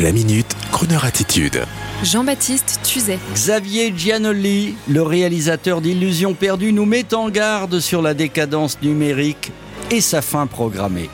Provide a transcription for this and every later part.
La minute, Kroneur attitude. Jean-Baptiste Tuzet. Xavier Giannoli, le réalisateur d'Illusions perdues, nous met en garde sur la décadence numérique et sa fin programmée.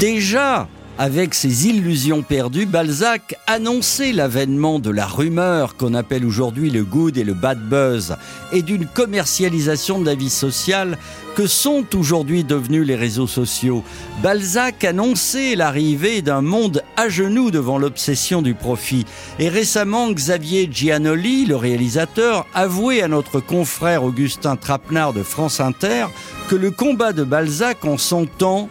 Déjà, avec ses illusions perdues, Balzac annonçait l'avènement de la rumeur qu'on appelle aujourd'hui le good et le bad buzz et d'une commercialisation de la vie sociale que sont aujourd'hui devenus les réseaux sociaux. Balzac annonçait l'arrivée d'un monde à genoux devant l'obsession du profit. Et récemment, Xavier Giannoli, le réalisateur, avouait à notre confrère Augustin Trapenard de France Inter que le combat de Balzac en son temps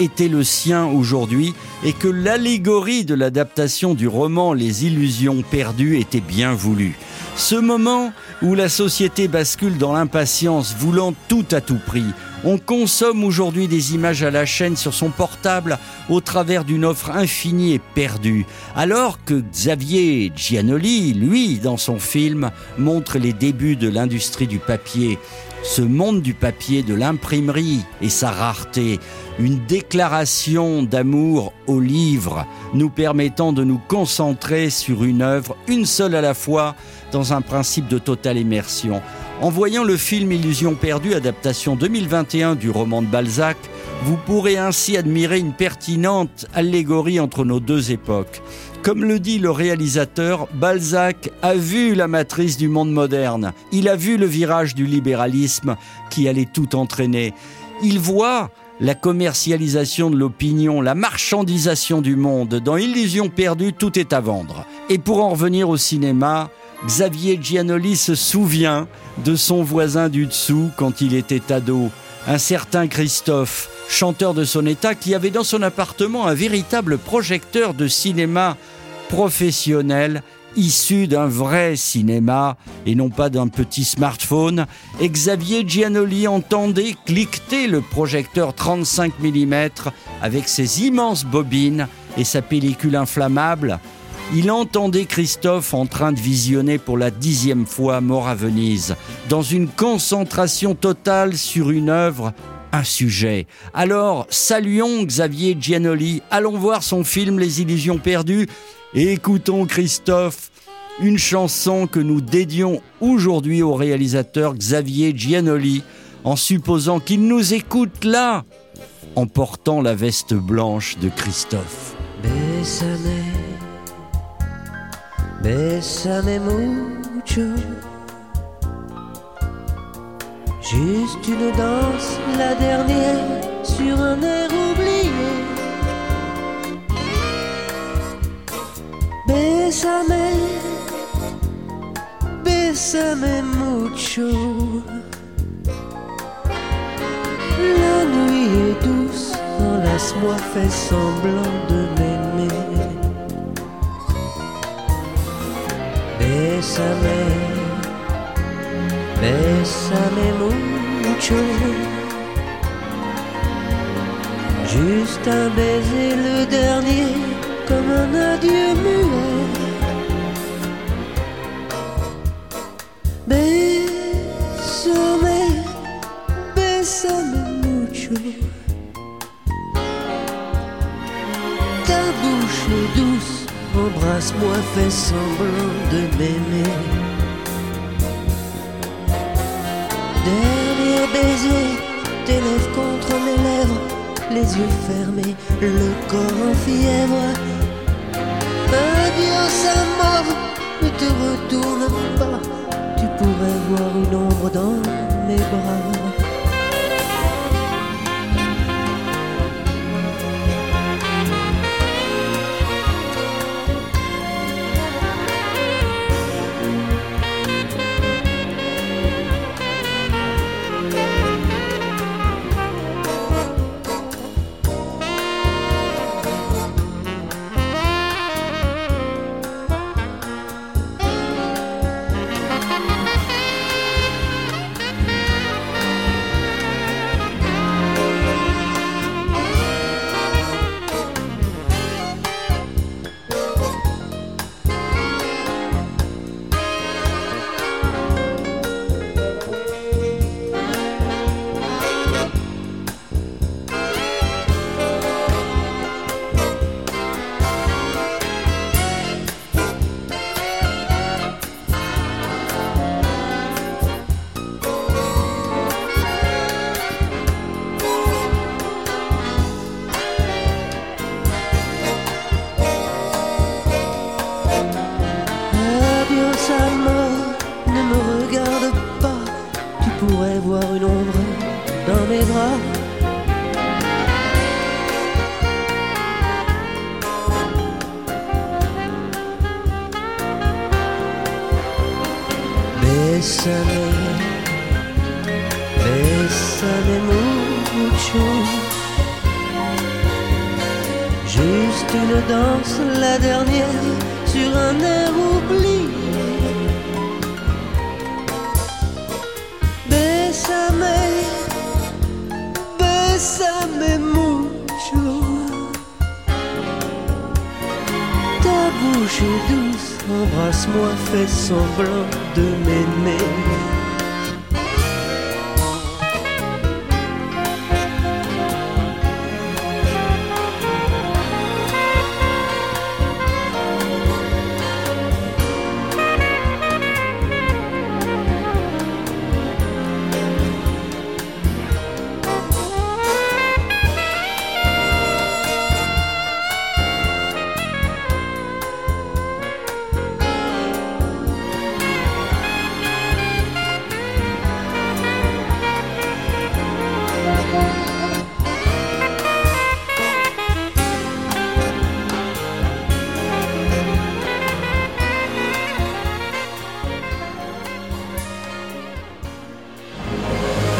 était le sien aujourd'hui et que l'allégorie de l'adaptation du roman Les illusions perdues était bien voulue. Ce moment où la société bascule dans l'impatience, voulant tout à tout prix. On consomme aujourd'hui des images à la chaîne sur son portable au travers d'une offre infinie et perdue. Alors que Xavier Giannoli, lui, dans son film, montre les débuts de l'industrie du papier ce monde du papier, de l'imprimerie et sa rareté, une déclaration d'amour au livre, nous permettant de nous concentrer sur une œuvre, une seule à la fois, dans un principe de totale immersion. En voyant le film Illusion perdue, adaptation 2021 du roman de Balzac, vous pourrez ainsi admirer une pertinente allégorie entre nos deux époques. Comme le dit le réalisateur, Balzac a vu la matrice du monde moderne. Il a vu le virage du libéralisme qui allait tout entraîner. Il voit la commercialisation de l'opinion, la marchandisation du monde. Dans Illusion perdue, tout est à vendre. Et pour en revenir au cinéma, Xavier Giannoli se souvient de son voisin du dessous quand il était ado, un certain Christophe chanteur de son état, qui avait dans son appartement un véritable projecteur de cinéma professionnel issu d'un vrai cinéma et non pas d'un petit smartphone, Xavier Giannoli entendait cliqueter le projecteur 35 mm avec ses immenses bobines et sa pellicule inflammable. Il entendait Christophe en train de visionner pour la dixième fois Mort à Venise, dans une concentration totale sur une œuvre un sujet. Alors, saluons Xavier Giannoli, allons voir son film Les Illusions perdues et écoutons Christophe, une chanson que nous dédions aujourd'hui au réalisateur Xavier Giannoli, en supposant qu'il nous écoute là, en portant la veste blanche de Christophe. Juste une danse, la dernière, sur un air oublié. Bésame, bésame mucho. La nuit est douce, enlace-moi, fais semblant de m'aimer. Bésame. Bésame mucho. Juste un baiser, le dernier, comme un adieu muet. Bésame, bésame mucho. Ta bouche douce, embrasse-moi, fais semblant de m'aimer. Dernier baiser, tes lèvres contre mes lèvres, les yeux fermés, le corps en fièvre. Adieu à mort, ne te retourne pas, tu pourrais voir une ombre dans mes bras. Bésame, bésame mucho. Juste une danse, la dernière, sur un air oublié. Bésame, bésame mucho. Ta bouche douce, embrasse-moi, fais semblant de m'aimer.